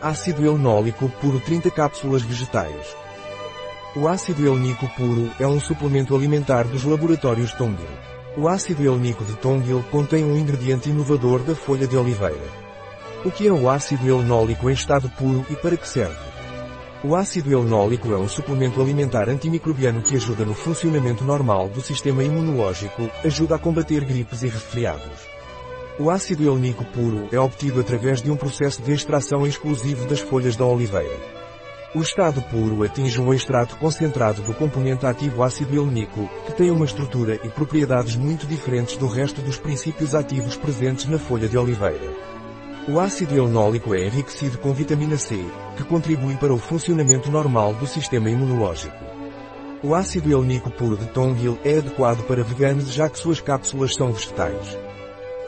Ácido elenólico puro 30 cápsulas vegetais. O ácido helenico puro é um suplemento alimentar dos laboratórios Tongil. O ácido helenico de Tongil contém um ingrediente inovador da folha de oliveira. O que é o ácido helenólico em estado puro e para que serve? O ácido helenólico é um suplemento alimentar antimicrobiano que ajuda no funcionamento normal do sistema imunológico, ajuda a combater gripes e resfriados. O ácido helenico puro é obtido através de um processo de extração exclusivo das folhas da oliveira. O estado puro atinge um extrato concentrado do componente ativo ácido helenico, que tem uma estrutura e propriedades muito diferentes do resto dos princípios ativos presentes na folha de oliveira. O ácido helenólico é enriquecido com vitamina C, que contribui para o funcionamento normal do sistema imunológico. O ácido helenico puro de Tongil é adequado para veganos já que suas cápsulas são vegetais.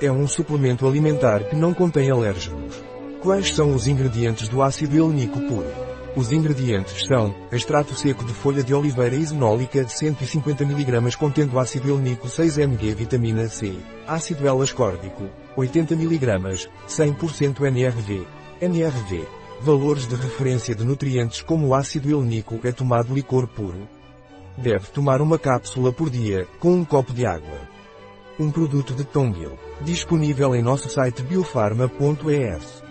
É um suplemento alimentar que não contém alérgenos. Quais são os ingredientes do ácido helenico puro? Os ingredientes são, extrato seco de folha de oliveira isenólica 150 mg contendo ácido helenico 6 mg vitamina C, ácido L-ascórbico, 80 mg, 100% NRV. NRV. Valores de referência de nutrientes como ácido helenico é tomado licor puro. Deve tomar uma cápsula por dia, com um copo de água. Um produto de Tongil. Disponível em nosso site biofarma.es.